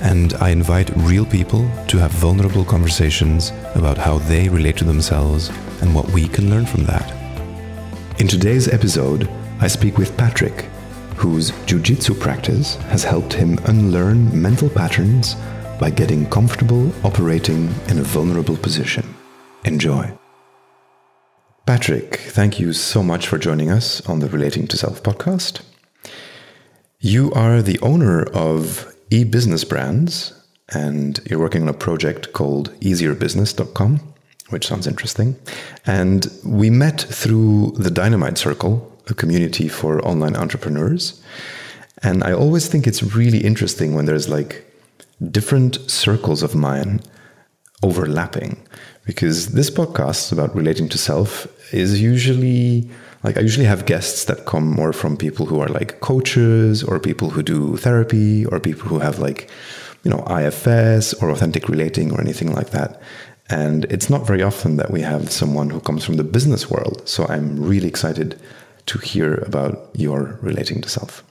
and I invite real people to have vulnerable conversations about how they relate to themselves and what we can learn from that. In today's episode, I speak with Patrick, whose jiu-jitsu practice has helped him unlearn mental patterns by getting comfortable operating in a vulnerable position. Enjoy. Patrick, thank you so much for joining us on the Relating to Self podcast. You are the owner of e-business brands and you're working on a project called easierbusiness.com which sounds interesting. And we met through the dynamite circle a community for online entrepreneurs. And i always think it's really interesting when there's like different circles of mine overlapping because this podcast about relating to self is usually like I usually have guests that come more from people who are like coaches or people who do therapy or people who have like, you know, IFS or authentic relating or anything like that. And it's not very often that we have someone who comes from the business world. So I'm really excited to hear about your relating to self.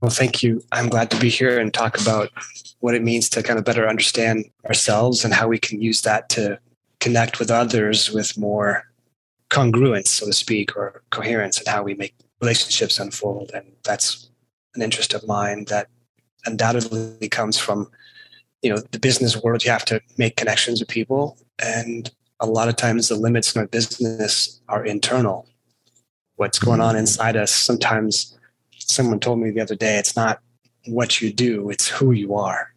Well, thank you. I'm glad to be here and talk about what it means to kind of better understand ourselves and how we can use that to connect with others with more congruence, so to speak, or coherence in how we make relationships unfold. And that's an interest of mine that undoubtedly comes from, you know, the business world. You have to make connections with people. And a lot of times the limits in our business are internal. What's going on inside us. Sometimes someone told me the other day, it's not what you do, it's who you are.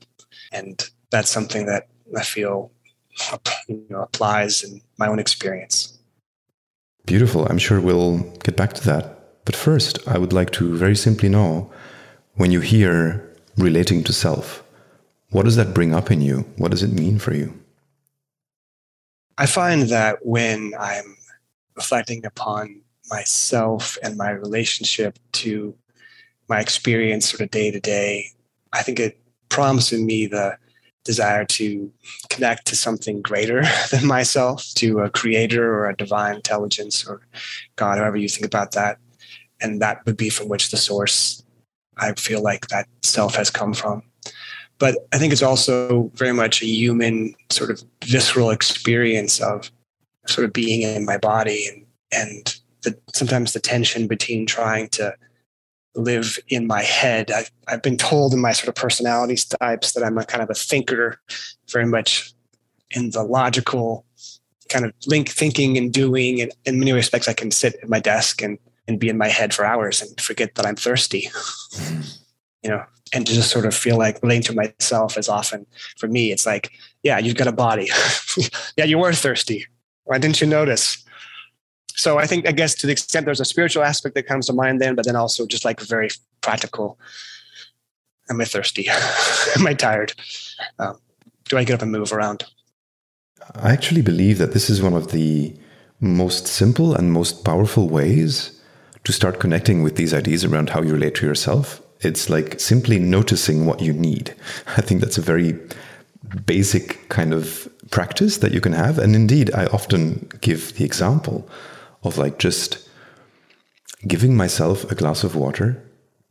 And that's something that I feel you know, applies in my own experience. Beautiful. I'm sure we'll get back to that. But first, I would like to very simply know when you hear relating to self, what does that bring up in you? What does it mean for you? I find that when I'm reflecting upon myself and my relationship to my experience sort of day to day, I think it prompts in me the desire to connect to something greater than myself, to a creator or a divine intelligence or God, however you think about that. And that would be from which the source I feel like that self has come from. But I think it's also very much a human sort of visceral experience of sort of being in my body and and the, sometimes the tension between trying to live in my head. I've, I've been told in my sort of personality types that I'm a kind of a thinker, very much in the logical kind of link thinking and doing. And in many respects, I can sit at my desk and, and be in my head for hours and forget that I'm thirsty, you know, and to just sort of feel like relating to myself as often for me, it's like, yeah, you've got a body. yeah, you were thirsty. Why didn't you notice? So I think I guess to the extent there's a spiritual aspect that comes to mind then, but then also just like very practical. Am I thirsty? Am I tired? Um, do I get up and move around? I actually believe that this is one of the most simple and most powerful ways to start connecting with these ideas around how you relate to yourself. It's like simply noticing what you need. I think that's a very basic kind of practice that you can have. And indeed, I often give the example of like just giving myself a glass of water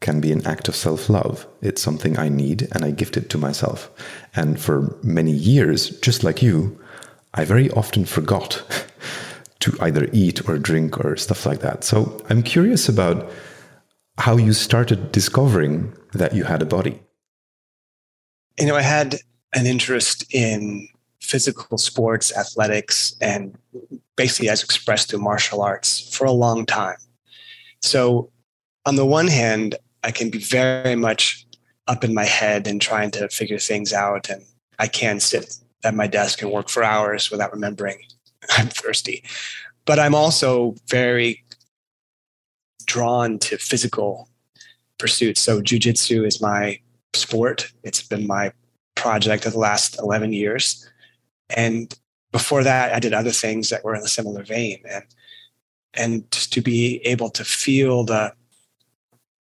can be an act of self love. It's something I need and I gift it to myself. And for many years, just like you, I very often forgot to either eat or drink or stuff like that. So I'm curious about how you started discovering that you had a body. You know, I had an interest in physical sports, athletics, and basically as expressed through martial arts for a long time. So, on the one hand, I can be very much up in my head and trying to figure things out, and I can sit at my desk and work for hours without remembering I'm thirsty. But I'm also very drawn to physical pursuits. So, jujitsu is my sport. It's been my project of the last 11 years. And before that, I did other things that were in a similar vein. And and just to be able to feel the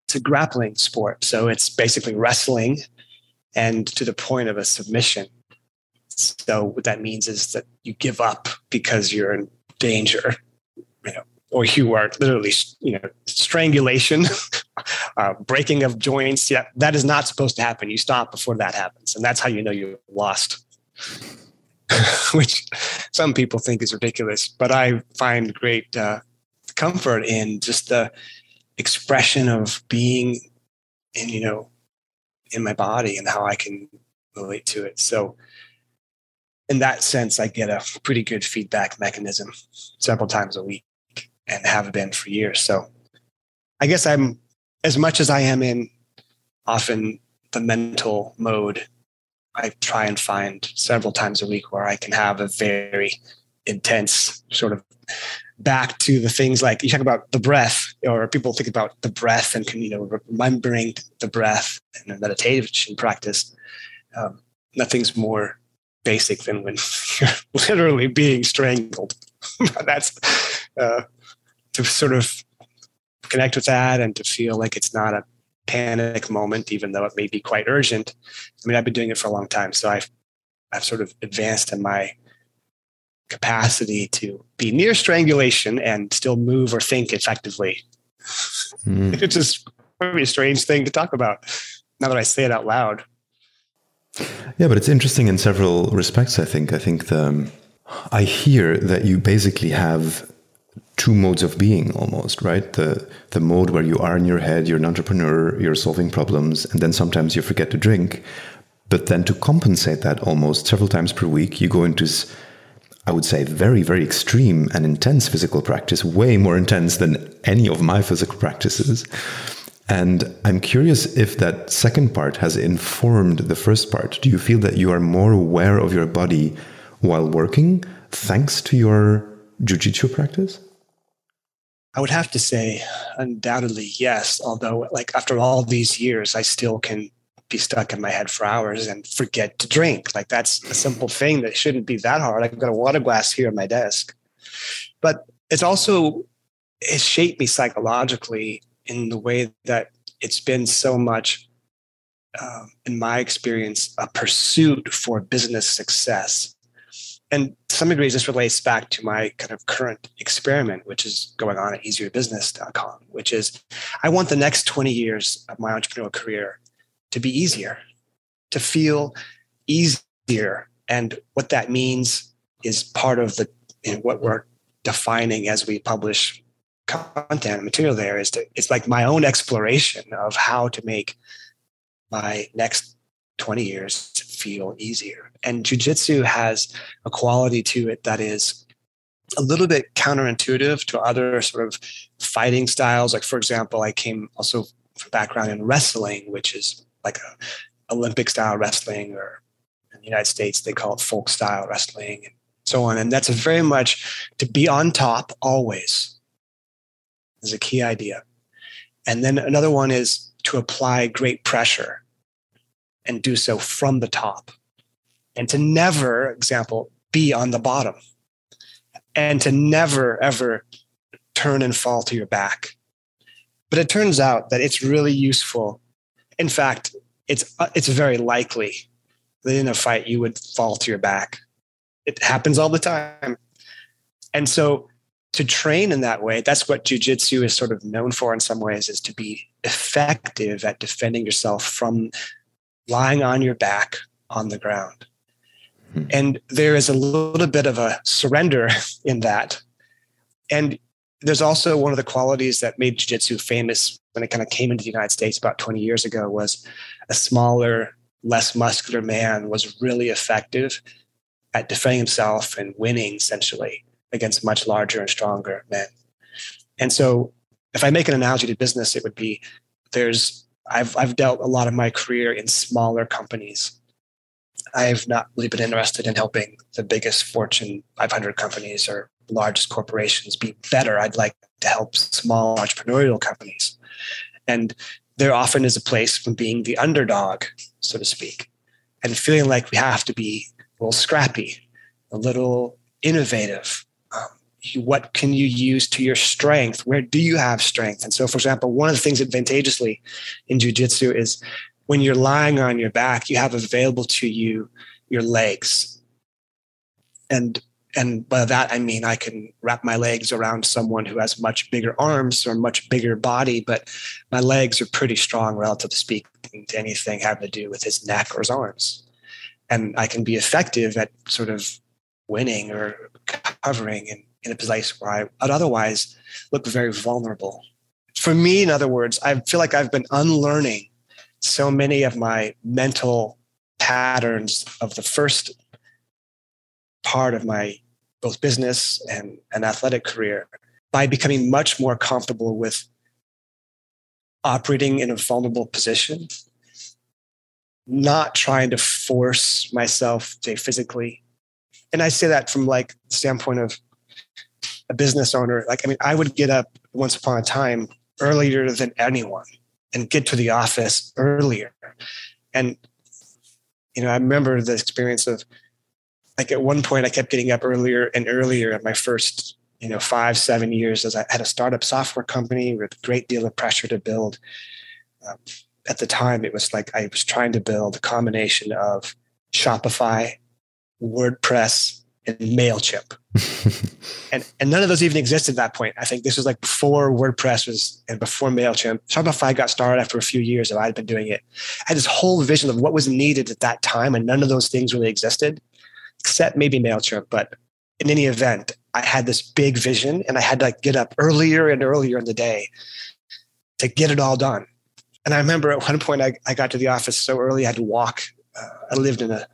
it's a grappling sport. So it's basically wrestling and to the point of a submission. So what that means is that you give up because you're in danger, you know, or you are literally, you know, strangulation, uh, breaking of joints. Yeah, that is not supposed to happen. You stop before that happens, and that's how you know you're lost. Which some people think is ridiculous, but I find great uh, comfort in just the expression of being in, you know, in my body and how I can relate to it. So in that sense, I get a pretty good feedback mechanism several times a week and have been for years. So I guess I'm as much as I am in often the mental mode, I try and find several times a week where I can have a very intense sort of back to the things like you talk about the breath, or people think about the breath and you know, remembering the breath in a meditation practice. Um, nothing's more basic than when you're literally being strangled. That's uh, to sort of connect with that and to feel like it's not a panic moment, even though it may be quite urgent. I mean, I've been doing it for a long time, so I've I've sort of advanced in my capacity to be near strangulation and still move or think effectively. Mm. It's just probably a strange thing to talk about now that I say it out loud. Yeah, but it's interesting in several respects. I think. I think the I hear that you basically have two modes of being almost right the the mode where you are in your head you're an entrepreneur you're solving problems and then sometimes you forget to drink but then to compensate that almost several times per week you go into I would say, very, very extreme and intense physical practice, way more intense than any of my physical practices. And I'm curious if that second part has informed the first part. Do you feel that you are more aware of your body while working thanks to your jujitsu practice? I would have to say undoubtedly yes. Although, like after all these years, I still can be stuck in my head for hours and forget to drink. Like that's a simple thing that shouldn't be that hard. I've got a water glass here on my desk. But it's also it shaped me psychologically in the way that it's been so much um, in my experience a pursuit for business success and some degree this relates back to my kind of current experiment which is going on at easierbusiness.com which is i want the next 20 years of my entrepreneurial career to be easier, to feel easier. And what that means is part of the you know, what we're defining as we publish content and material there is to it's like my own exploration of how to make my next 20 years feel easier. And jujitsu has a quality to it that is a little bit counterintuitive to other sort of fighting styles. Like, for example, I came also from background in wrestling, which is like a Olympic style wrestling, or in the United States they call it folk style wrestling, and so on. And that's very much to be on top always is a key idea. And then another one is to apply great pressure and do so from the top, and to never, example, be on the bottom, and to never ever turn and fall to your back. But it turns out that it's really useful in fact, it's uh, it's very likely that in a fight you would fall to your back. It happens all the time. And so to train in that way, that's what jujitsu is sort of known for in some ways, is to be effective at defending yourself from lying on your back on the ground. Hmm. And there is a little bit of a surrender in that. And there's also one of the qualities that made jiu-jitsu famous when it kind of came into the United States about 20 years ago was a smaller, less muscular man was really effective at defending himself and winning essentially against much larger and stronger men. And so if I make an analogy to business, it would be there's I've I've dealt a lot of my career in smaller companies. I've not really been interested in helping the biggest Fortune 500 companies or largest corporations be better. I'd like to help small entrepreneurial companies. And there often is a place from being the underdog, so to speak. and feeling like we have to be a little scrappy, a little innovative. What can you use to your strength? Where do you have strength? And so, for example, one of the things advantageously in jujitsu is when you're lying on your back, you have available to you your legs. And and by that I mean I can wrap my legs around someone who has much bigger arms or much bigger body, but my legs are pretty strong, relative speaking, to anything having to do with his neck or his arms. And I can be effective at sort of winning or covering in, in a place where I would otherwise look very vulnerable. For me, in other words, I feel like I've been unlearning so many of my mental patterns of the first part of my both business and an athletic career by becoming much more comfortable with operating in a vulnerable position, not trying to force myself, say physically. And I say that from like the standpoint of a business owner. Like, I mean, I would get up once upon a time earlier than anyone and get to the office earlier. And, you know, I remember the experience of like at one point I kept getting up earlier and earlier at my first, you know, five, seven years as I had a startup software company with a great deal of pressure to build. Um, at the time, it was like I was trying to build a combination of Shopify, WordPress, and MailChimp. and, and none of those even existed at that point. I think this was like before WordPress was and before MailChimp. Shopify got started after a few years of I'd been doing it. I had this whole vision of what was needed at that time, and none of those things really existed, except maybe MailChimp. But in any event, I had this big vision and I had to like get up earlier and earlier in the day to get it all done. And I remember at one point I, I got to the office so early I had to walk. Uh, I lived in a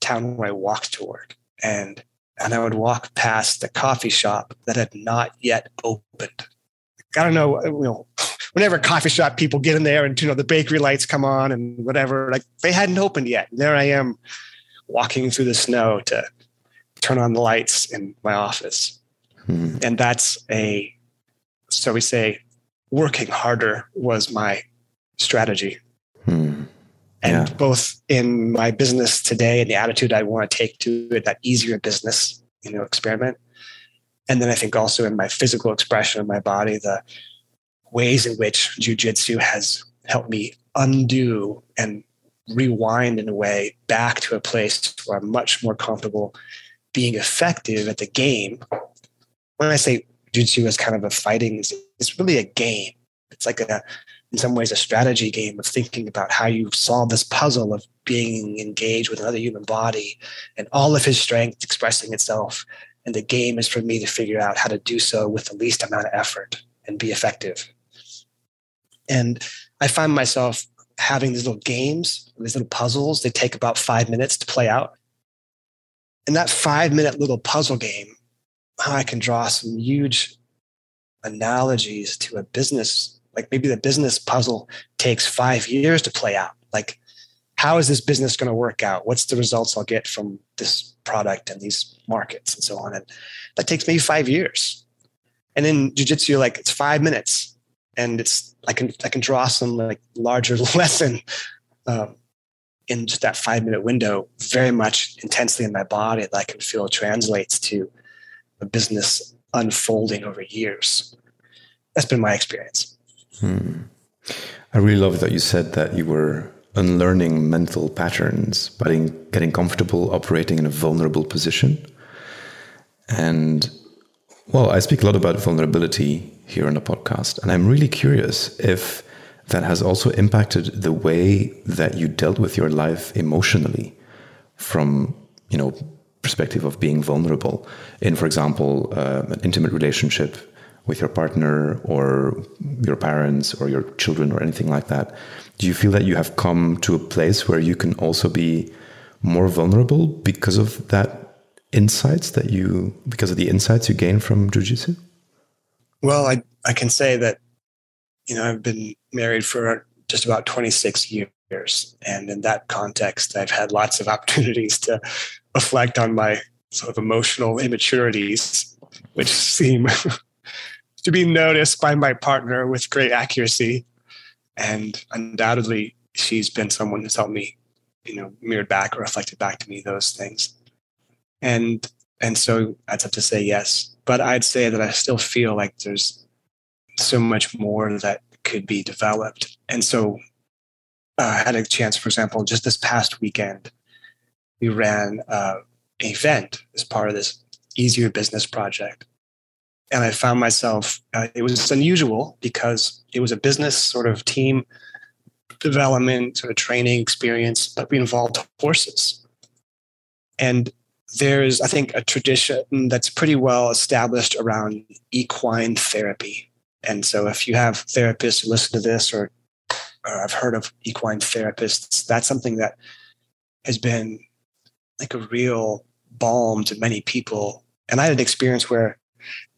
town where I walked to work and and I would walk past the coffee shop that had not yet opened. I don't know, you know, whenever coffee shop people get in there and you know the bakery lights come on and whatever, like they hadn't opened yet. And there I am walking through the snow to turn on the lights in my office. Hmm. And that's a so we say working harder was my strategy. And yeah. both in my business today and the attitude I want to take to it, that easier business, you know, experiment. And then I think also in my physical expression of my body, the ways in which jujitsu has helped me undo and rewind in a way back to a place where I'm much more comfortable being effective at the game. When I say jujitsu is kind of a fighting, it's really a game. It's like a in some ways a strategy game of thinking about how you solve this puzzle of being engaged with another human body and all of his strength expressing itself. And the game is for me to figure out how to do so with the least amount of effort and be effective. And i find myself having these little games these little puzzles they take about five minutes to play out. And that five minute little puzzle game i can draw some huge analogies to a business like maybe the business puzzle takes five years to play out. Like how is this business going to work out? What's the results i'll get from this product and these markets and so on? And that takes maybe five years. And in jiu-jitsu like it's five minutes. And it's i can i can draw some like larger lesson um, in just that five minute window very much intensely in my body that i can feel translates to a business unfolding over years. That's been my experience Hmm. I really love that you said that you were unlearning mental patterns by getting comfortable operating in a vulnerable position. And well, I speak a lot about vulnerability here on the podcast, and I'm really curious if that has also impacted the way that you dealt with your life emotionally from, you know, perspective of being vulnerable in, for example, uh, an intimate relationship with your partner or your parents or your children or anything like that, do you feel that you have come to a place where you can also be more vulnerable because of that insights that you because of the insights you gain from jujitsu? Well, I I can say that you know I've been married for just about 26 years and in that context I've had lots of opportunities to reflect on my sort of emotional immaturities which seem to be noticed by my partner with great accuracy. And undoubtedly, she's been someone who's helped me you know, mirrored back or reflected back to me those things. And and so I'd have to say yes. But I'd say that I still feel like there's so much more that could be developed. And so uh, I had a chance, for example, just this past weekend, we ran uh, an event as part of this easier business project. And I found myself, uh, it was unusual because it was a business sort of team development, sort of training experience, but we involved horses. And there's, I think, a tradition that's pretty well established around equine therapy. And so if you have therapists who listen to this or, or I've heard of equine therapists, that's something that has been like a real balm to many people. And I had an experience where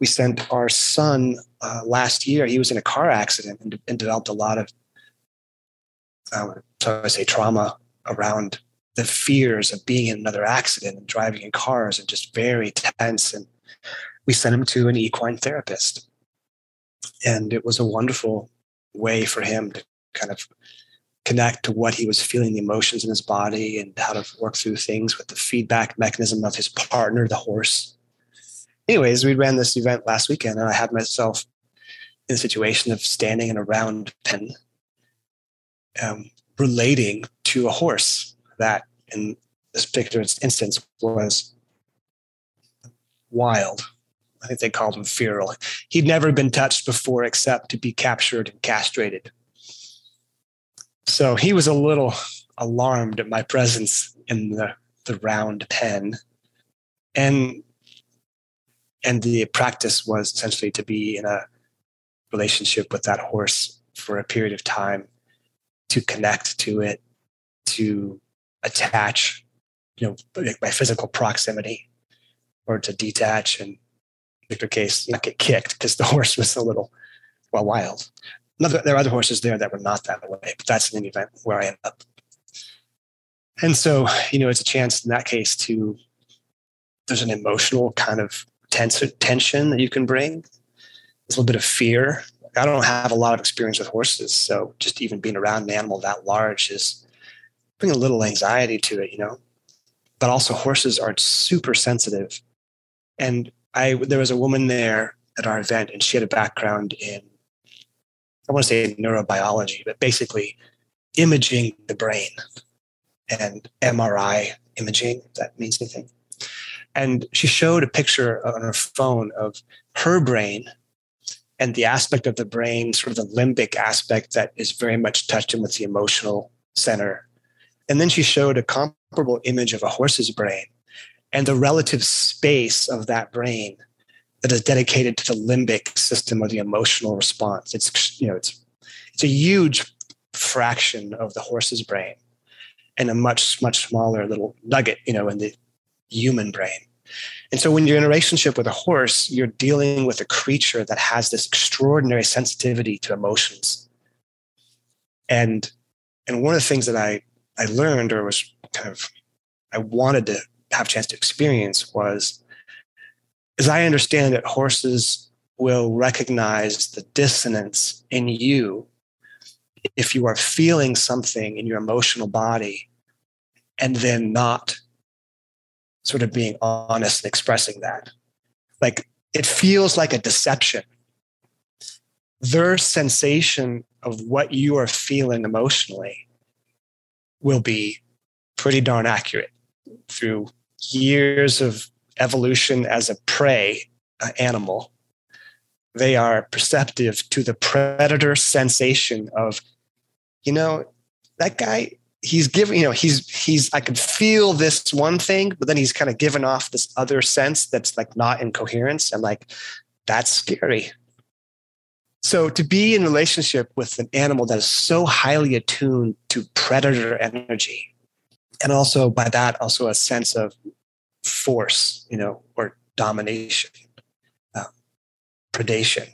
we sent our son uh, last year. He was in a car accident and, and developed a lot of, uh, so I say, trauma around the fears of being in another accident and driving in cars and just very tense. And we sent him to an equine therapist. And it was a wonderful way for him to kind of connect to what he was feeling, the emotions in his body, and how to work through things with the feedback mechanism of his partner, the horse. Anyways, we ran this event last weekend, and I had myself in a situation of standing in a round pen, um, relating to a horse that, in this particular instance, was wild. I think they called him feral. He'd never been touched before except to be captured and castrated so he was a little alarmed at my presence in the, the round pen. And and the practice was essentially to be in a relationship with that horse for a period of time to connect to it to attach you know by physical proximity or to detach and in their case not get kicked because the horse was a little well wild there are other horses there that were not that way, but that's an event where I end up. And so, you know, it's a chance in that case to, there's an emotional kind of tense, tension that you can bring. There's a little bit of fear. I don't have a lot of experience with horses. So just even being around an animal that large is bring a little anxiety to it, you know. But also horses are super sensitive. And I there was a woman there at our event and she had a background in I want to say neurobiology, but basically imaging the brain and MRI imaging, if that means anything. And she showed a picture on her phone of her brain and the aspect of the brain, sort of the limbic aspect that is very much touched in with the emotional center. And then she showed a comparable image of a horse's brain and the relative space of that brain that is dedicated to the limbic system or the emotional response. It's you know it's it's a huge fraction of the horse's brain and a much much smaller little nugget you know in the human brain. And so when you're in a relationship with a horse, you're dealing with a creature that has this extraordinary sensitivity to emotions. And and one of the things that I I learned or was kind of I wanted to have a chance to experience was as I understand it, horses will recognize the dissonance in you if you are feeling something in your emotional body and then not sort of being honest and expressing that. Like it feels like a deception. Their sensation of what you are feeling emotionally will be pretty darn accurate through years of evolution as a prey animal, they are perceptive to the predator sensation of, you know, that guy, he's giving, you know, he's, he's, I could feel this one thing, but then he's kind of given off this other sense that's like not in coherence. I'm like, that's scary. So to be in relationship with an animal that is so highly attuned to predator energy, and also by that also a sense of force, you know, or domination, um, predation.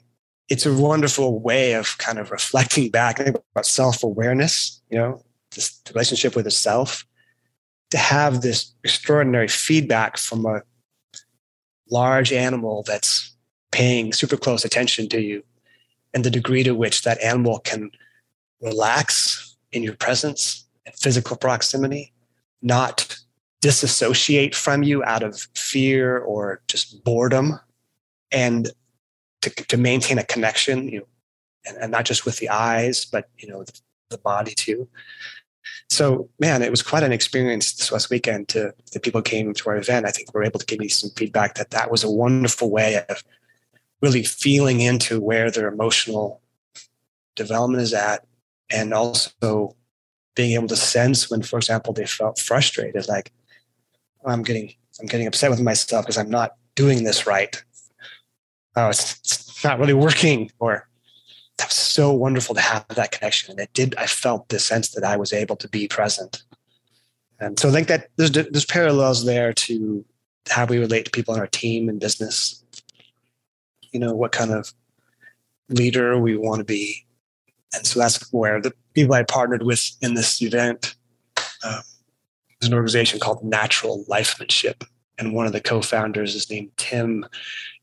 It's a wonderful way of kind of reflecting back about self awareness, you know, this relationship with the self, to have this extraordinary feedback from a large animal that's paying super close attention to you and the degree to which that animal can relax in your presence and physical proximity not disassociate from you out of fear or just boredom and to, to maintain a connection you know, and, and not just with the eyes but you know the, the body too so man it was quite an experience this last weekend to the people came to our event i think we were able to give me some feedback that that was a wonderful way of really feeling into where their emotional development is at and also being able to sense when for example they felt frustrated like oh, I'm getting I'm getting upset with myself because I'm not doing this right. Oh, it's, it's not really working. Or that was so wonderful to have that connection. And it did. I felt the sense that I was able to be present. And so I think that there's there's parallels there to how we relate to people in our team and business. You know what kind of leader we want to be, and so that's where the people I partnered with in this event. Um, there's an organization called Natural Lifemanship, and one of the co-founders is named Tim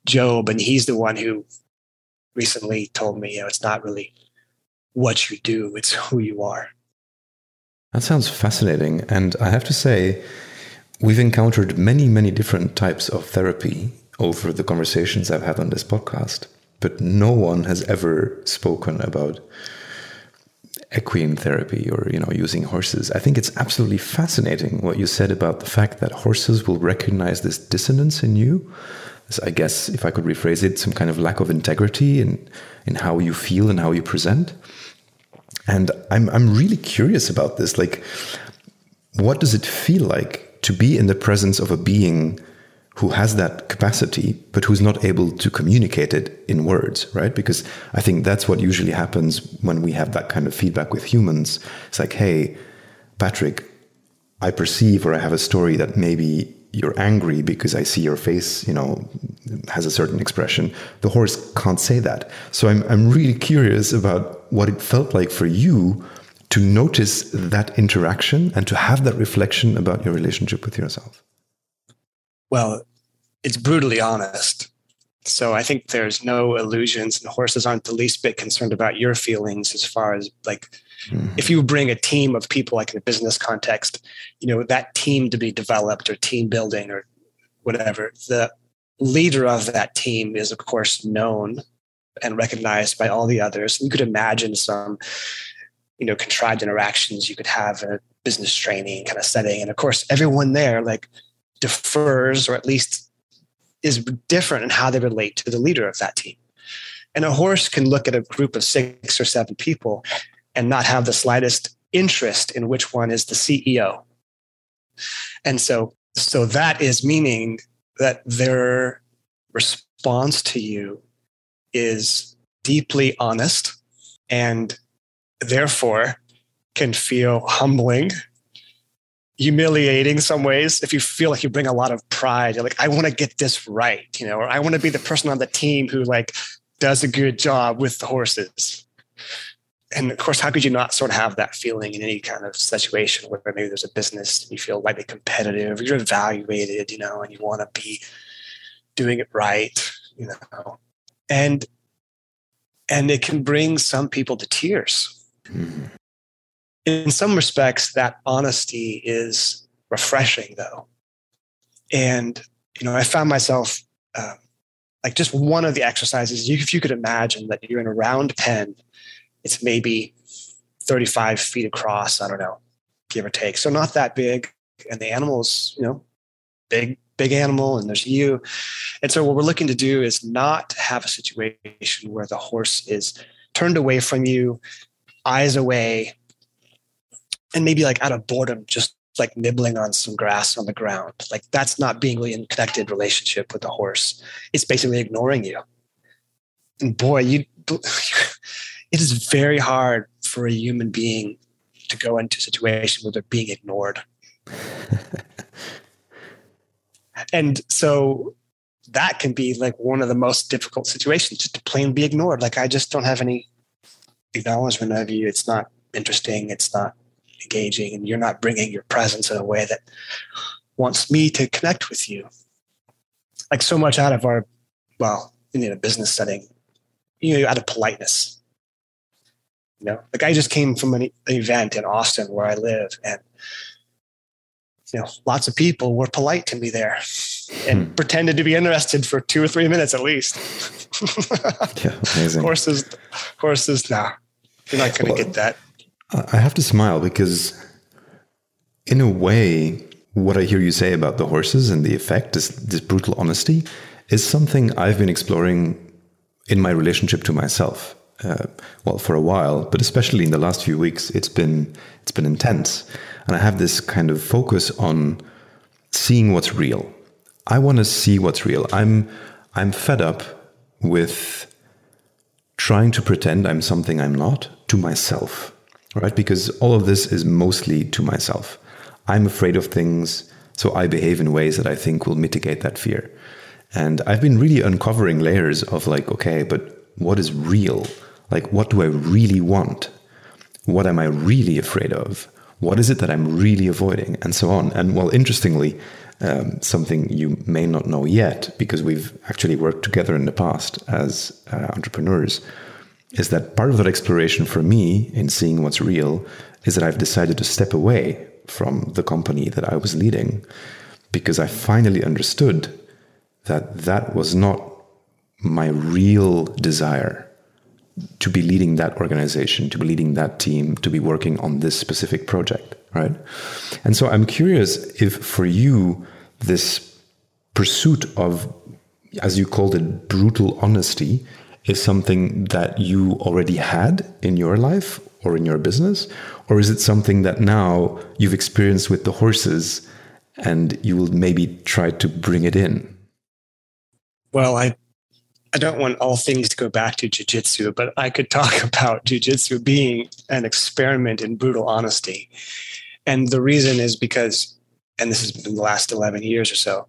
Jobe, and he's the one who recently told me, you know, it's not really what you do; it's who you are. That sounds fascinating, and I have to say, we've encountered many, many different types of therapy over the conversations I've had on this podcast, but no one has ever spoken about equine therapy or you know using horses i think it's absolutely fascinating what you said about the fact that horses will recognize this dissonance in you i guess if i could rephrase it some kind of lack of integrity in in how you feel and how you present and i'm i'm really curious about this like what does it feel like to be in the presence of a being who has that capacity, but who's not able to communicate it in words, right? Because I think that's what usually happens when we have that kind of feedback with humans. It's like, hey, Patrick, I perceive or I have a story that maybe you're angry because I see your face, you know, has a certain expression. The horse can't say that. So I'm, I'm really curious about what it felt like for you to notice that interaction and to have that reflection about your relationship with yourself well, it's brutally honest. So I think there's no illusions, and horses aren't the least bit concerned about your feelings as far as like mm-hmm. if you bring a team of people like in a business context, you know, that team to be developed or team building or whatever, the leader of that team is of course known and recognized by all the others. You could imagine some, you know, contrived interactions you could have in a business training kind of setting. And of course, everyone there like defers or at least is different in how they relate to the leader of that team. And a horse can look at a group of six or seven people and not have the slightest interest in which one is the CEO. And so, so that is meaning that their response to you is deeply honest and therefore can feel humbling humiliating some ways if you feel like you bring a lot of pride you're like i want to get this right you know or i want to be the person on the team who like does a good job with the horses and of course how could you not sort of have that feeling in any kind of situation where maybe there's a business you feel like competitive you're evaluated you know and you want to be doing it right you know? And and it can bring some people to tears. Mm-hmm. In some respects, that honesty is refreshing, though. And, you know, I found myself um, like just one of the exercises, if you could imagine that you're in a round pen, it's maybe 35 feet across, I don't know, give or take. So not that big. And the animal's, you know, big, big animal, and there's you. And so what we're looking to do is not have a situation where the horse is turned away from you, eyes away, and maybe like out of boredom, just like nibbling on some grass on the ground. Like that's not being really in connected relationship with the horse. It's basically ignoring you. And boy, you it is very hard for a human being to go into a situation where they're being ignored. and so that can be like one of the most difficult situations just to plain be ignored. Like I just don't have any acknowledgement of you. It's not interesting. It's not engaging and you're not bringing your presence in a way that wants me to connect with you like so much out of our well in a business setting you know out of politeness you know like i just came from an, event in austin where i live and you know, lots of people were polite to me there and hmm. pretended to be interested for two or three minutes at least. yeah, amazing. Horses, horses, nah, you're not going to well, get that. I have to smile because, in a way, what I hear you say about the horses and the effect, this, this brutal honesty, is something I've been exploring in my relationship to myself. Uh, well, for a while, but especially in the last few weeks, it's been it's been intense, and I have this kind of focus on seeing what's real. I want to see what's real. I'm I'm fed up with trying to pretend I'm something I'm not to myself, right? Because all of this is mostly to myself. I'm afraid of things, so I behave in ways that I think will mitigate that fear. And I've been really uncovering layers of like, okay, but what is real? Like, what do I really want? What am I really afraid of? What is it that I'm really avoiding? And so on. And well, interestingly, um, something you may not know yet, because we've actually worked together in the past as uh, entrepreneurs, is that part of that exploration for me in seeing what's real is that I've decided to step away from the company that I was leading because I finally understood that that was not my real desire to be leading that organization, to be leading that team, to be working on this specific project, right? And so I'm curious if for you, this pursuit of, as you called it, brutal honesty is something that you already had in your life or in your business? Or is it something that now you've experienced with the horses and you will maybe try to bring it in? Well, I I don't want all things to go back to jujitsu, but I could talk about jujitsu being an experiment in brutal honesty. And the reason is because, and this has been the last 11 years or so,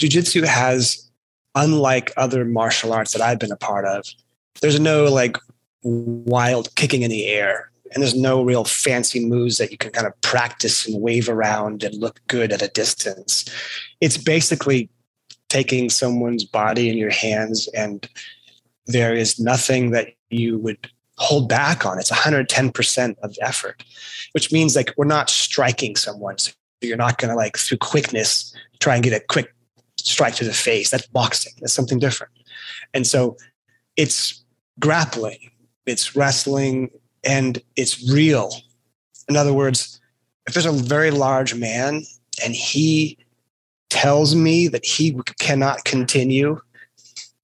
jujitsu has, unlike other martial arts that I've been a part of, there's no like wild kicking in the air. And there's no real fancy moves that you can kind of practice and wave around and look good at a distance. It's basically taking someone's body in your hands and there is nothing that you would hold back on. It's 110% of effort, which means like we're not striking someone. So you're not going to like through quickness try and get a quick strike to the face. That's boxing. That's something different. And so it's grappling, it's wrestling, and it's real. In other words, if there's a very large man and he tells me that he cannot continue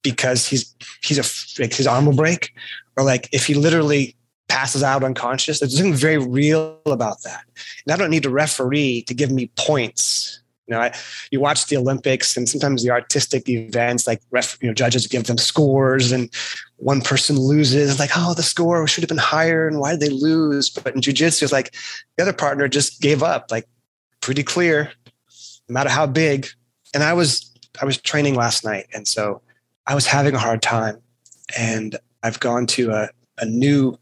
because he's he's a like his arm will break, or like if he literally passes out unconscious, there's something very real about that. And I don't need a referee to give me points. You know, I, you watch the Olympics and sometimes the artistic events, like ref, you know, judges give them scores, and one person loses, like, oh, the score should have been higher, and why did they lose? But in jujitsu, it's like the other partner just gave up, like pretty clear no matter how big. And I was I was training last night, and so I was having a hard time. And I've gone to a, a new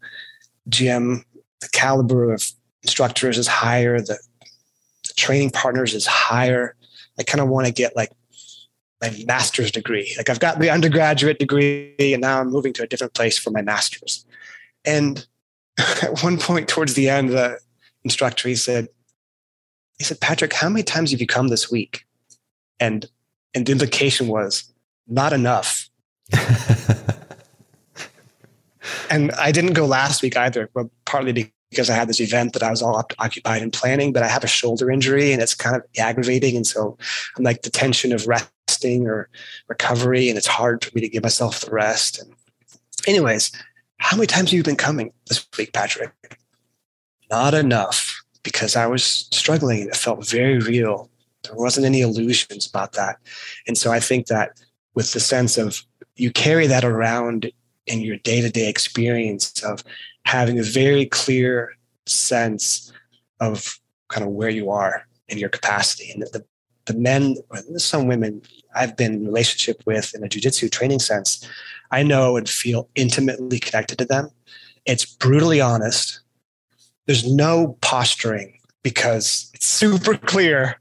gym. The caliber of instructors is higher. The, the training partners is higher. I kind of want to get like my master's degree. Like I've got the undergraduate degree, and now I'm moving to a different place for my master's. And at one point towards the end, the instructor he said, he said, Patrick, how many times have you come this week? And and the implication was not enough. and I didn't go last week either, but partly because I had this event that I was all occupied in planning, but I have a shoulder injury and it's kind of aggravating. And so I'm like the tension of resting or recovery, and it's hard for me to give myself the rest. And anyways, how many times have you been coming this week, Patrick? Not enough because I was struggling. It felt very real. There wasn't any illusions about that. And so I think that with the sense of you carry that around in your day to day experience of having a very clear sense of kind of where you are in your capacity. And the, the men, some women I've been in relationship with in a jujitsu training sense, I know and feel intimately connected to them. It's brutally honest there's no posturing because it's super clear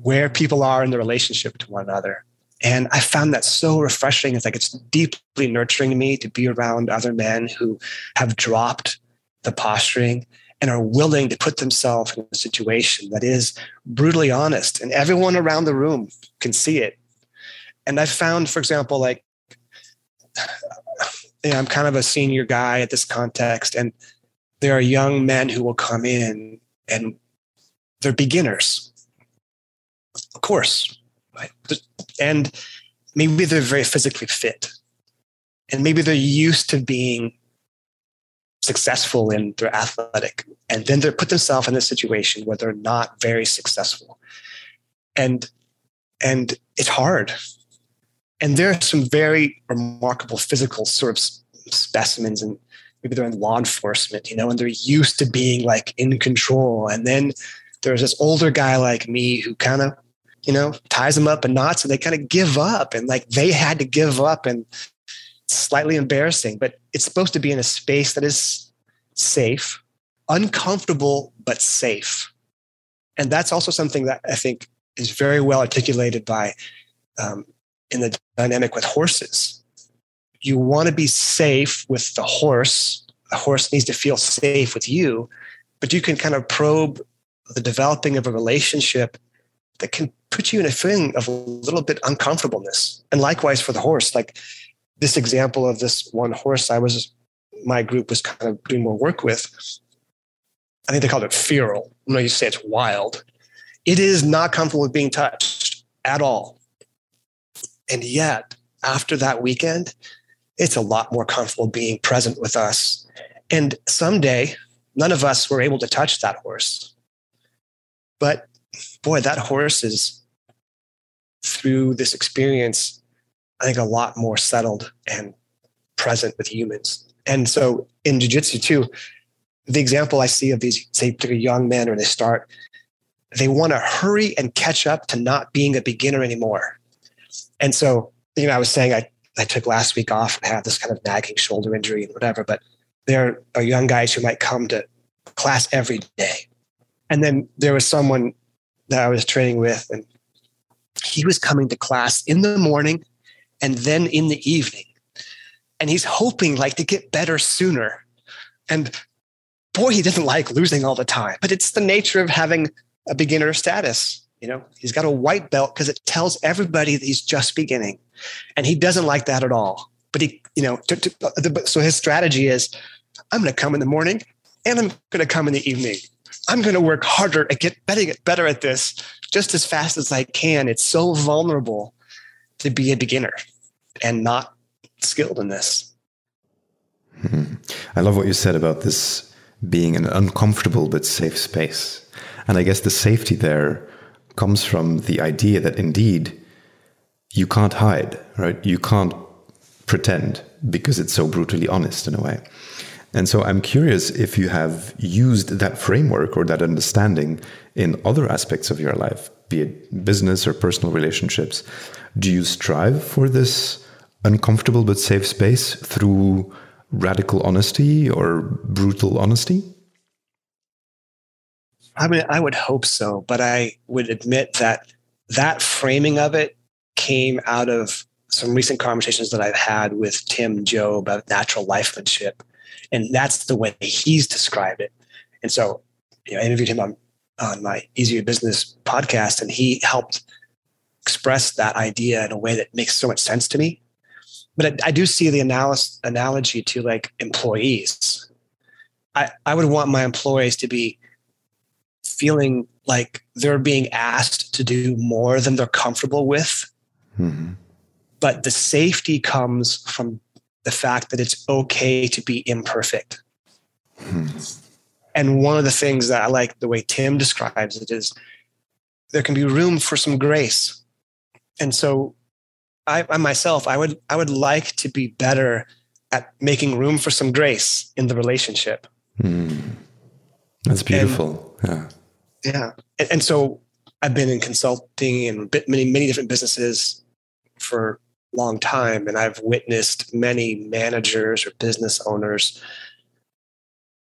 where people are in the relationship to one another. And I found that so refreshing. It's like it's deeply nurturing to me to be around other men who have dropped the posturing and are willing to put themselves in a situation that is brutally honest and everyone around the room can see it. And I've found, for example, like you know, I'm kind of a senior guy at this context, and there are young men who will come in and they're beginners, of course, right? and maybe they're very physically fit, and maybe they're used to being successful in their athletic, and then they put themselves in a situation where they're not very successful, and and it's hard. And there are some very remarkable physical sort of specimens and maybe they're in law enforcement, you know, and they're used to being like in control. And then there's this older guy like me who kind of, you know, ties them up in knots and they kind of give up and like they had to give up and slightly embarrassing, but it's supposed to be in a space that is safe, uncomfortable, but safe. And that's also something that I think is very well articulated by um, in the dynamic with horses you want to be safe with the horse. The horse needs to feel safe with you, but you can kind of probe the developing of a relationship that can put you in a feeling of a little bit uncomfortableness. And likewise for the horse, like this example of this one horse I was, my group was kind of doing more work with. I think they called it feral. I know you say it's wild. It is not comfortable with being touched at all. And yet, after that weekend, it's a lot more comfortable being present with us. And someday, none of us were able to touch that horse. But boy, that horse is through this experience, I think a lot more settled and present with humans. And so in jujitsu too, the example I see of these, say, particularly young men when they start, they want to hurry and catch up to not being a beginner anymore. And so, you know, I was saying I I took last week off and had this kind of nagging shoulder injury and whatever. But there are young guys who might come to class every day. And then there was someone that I was training with, and he was coming to class in the morning and then in the evening. And he's hoping like to get better sooner. And boy, he doesn't like losing all the time. But it's the nature of having a beginner status. You know, he's got a white belt because it tells everybody that he's just beginning and he doesn't like that at all. But he, you know, to, to, so his strategy is, I'm going to come in the morning and I'm going to come in the evening. I'm going to work harder and get better, get better at this just as fast as I can. It's so vulnerable to be a beginner and not skilled in this. Hmm. I love what you said about this being an uncomfortable but safe space. And I guess the safety there comes from the idea that indeed you can't hide, right? You can't pretend because it's so brutally honest in a way. And so I'm curious if you have used that framework or that understanding in other aspects of your life, be it business or personal relationships. Do you strive for this uncomfortable but safe space through radical honesty or brutal honesty? I mean, I would hope so, but I would admit that that framing of it came out of some recent conversations that I've had with Tim Jobe about natural lifemanship. And that's the way he's described it. And so, you know, I interviewed him on, on my Easier Business podcast, and he helped express that idea in a way that makes so much sense to me. But I, I do see the analysis, analogy to like employees. I, I would want my employees to be feeling like they're being asked to do more than they're comfortable with Mm-hmm. But the safety comes from the fact that it's okay to be imperfect. Mm-hmm. And one of the things that I like the way Tim describes it is there can be room for some grace. And so I, I myself, I would I would like to be better at making room for some grace in the relationship. Mm. That's beautiful. And, yeah. Yeah. And, and, so I've been in consulting and many, many different businesses for a long time, and I've witnessed many managers or business owners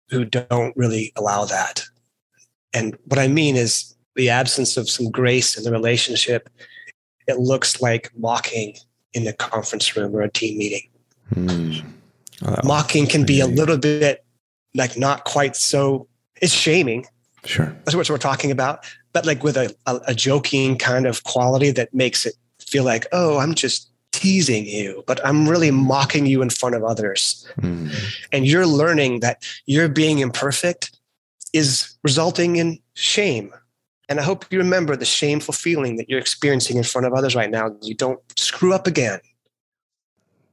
who don't really allow that. And what I mean is the absence of some grace in the relationship. It looks like mocking in a conference room or a team meeting. Hmm. Oh, mocking can be a little bit like not quite so it's shaming. Sure. That's what we're talking about. But like with a, a, a joking kind of quality that makes it feel like, oh, I'm just teasing you, but I'm really mocking you in front of others. Mm. And you're learning that you're being imperfect is resulting in shame. And I hope you remember the shameful feeling that you're experiencing in front of others right now. You don't screw up again.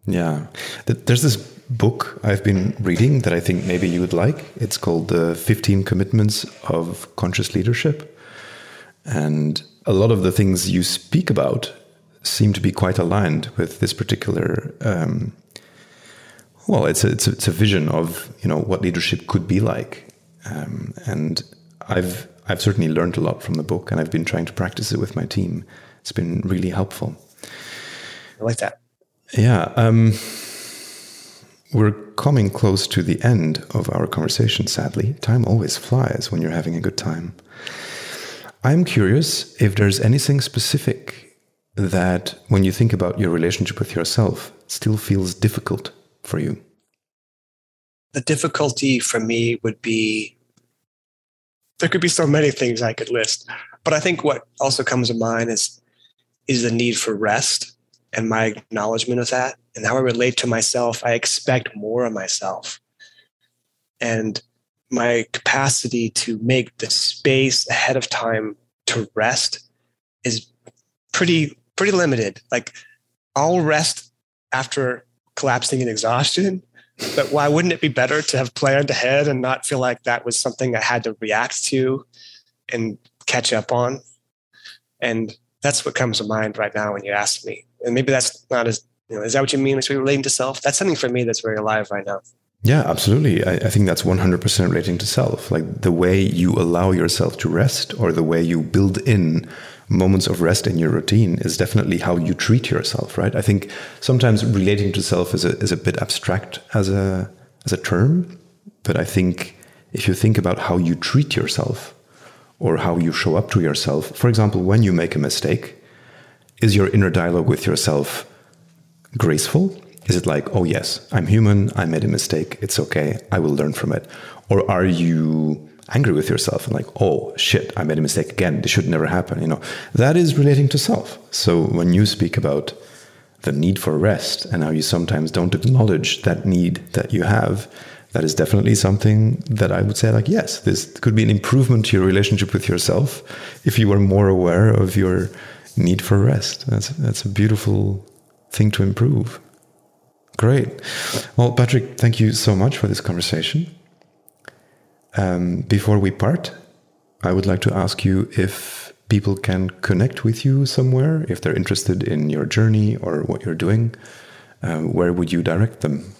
Yeah. There's this book I've been reading that I think maybe you would like. It's called The 15 Commitments of Conscious Leadership. And a lot of the things you speak about seem to be quite aligned with this particular. Um, well, it's a, it's a, it's a vision of you know what leadership could be like, um, and I've I've certainly learned a lot from the book, and I've been trying to practice it with my team. It's been really helpful. I like that. Yeah. Um, we're coming close to the end of our conversation, sadly. Time always flies when you're having a good time. I'm curious if there's anything specific that, when you think about your relationship with yourself, still feels difficult for you. The difficulty for me would be there could be so many things I could list, but I think what also comes to mind is is the need for rest and my acknowledgement of that and how I relate to myself. I expect more of myself. And my capacity to make the space ahead of time to rest is pretty pretty limited. Like I'll rest after collapsing in exhaustion, but why wouldn't it be better to have planned ahead and not feel like that was something I had to react to and catch up on? And that's what comes to mind right now when you ask me. And maybe that's not as you know, is that what you mean Is we relating to self? That's something for me that's very alive right now. Yeah, absolutely. I, I, think that's 100% relating to self. Like the way you allow yourself to rest or the way you build in moments of rest in your routine is definitely how you treat yourself, right? I think sometimes relating to self is a, is a bit abstract as a, as a term, but I think if you think about how you treat yourself or how you show up to yourself, for example, when you make a mistake, is your inner dialogue with yourself graceful? Is it like, oh, yes, I'm human, I made a mistake, it's okay, I will learn from it? Or are you angry with yourself and like, oh, shit, I made a mistake again, this should never happen? You know, that is relating to self. So when you speak about the need for rest and how you sometimes don't acknowledge that need that you have, that is definitely something that I would say, like, yes, this could be an improvement to your relationship with yourself if you were more aware of your need for rest. That's that's a beautiful thing to improve. Great. Well, Patrick, thank you so much for this conversation. Um, before we part, I would like to ask you if people can connect with you somewhere, if they're interested in your journey or what you're doing, uh, where would you direct them?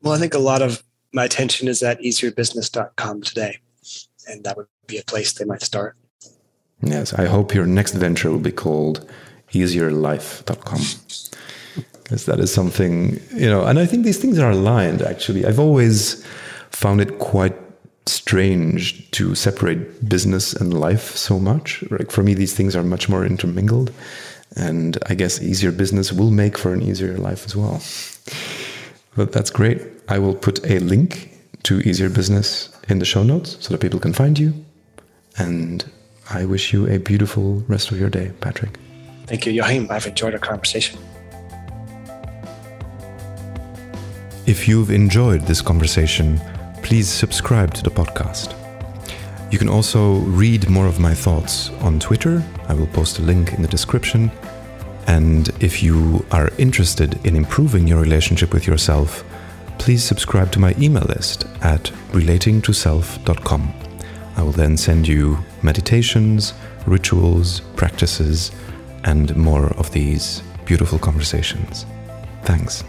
Well, I think a lot of my attention is at easierbusiness.com today, and that would be a place they might start. Yes, I hope your next venture will be called easierlife.com because that is something you know and i think these things are aligned actually. I've always found it quite strange to separate business and life so much. Like for me these things are much more intermingled. And i guess easier business will make for an easier life as well. But that's great. I will put a link to easier business in the show notes so that people can find you. And i wish you a beautiful rest of your day patrick thank you Joachim. i've enjoyed our conversation If you've enjoyed this conversation, please subscribe to the podcast. You can also read more of my thoughts on Twitter. I will post a link in the description. And if you are interested in improving your relationship with yourself, please subscribe to my email list at relatingtoself.com. I will then send you meditations, rituals, practices, and more of these beautiful conversations. Thanks.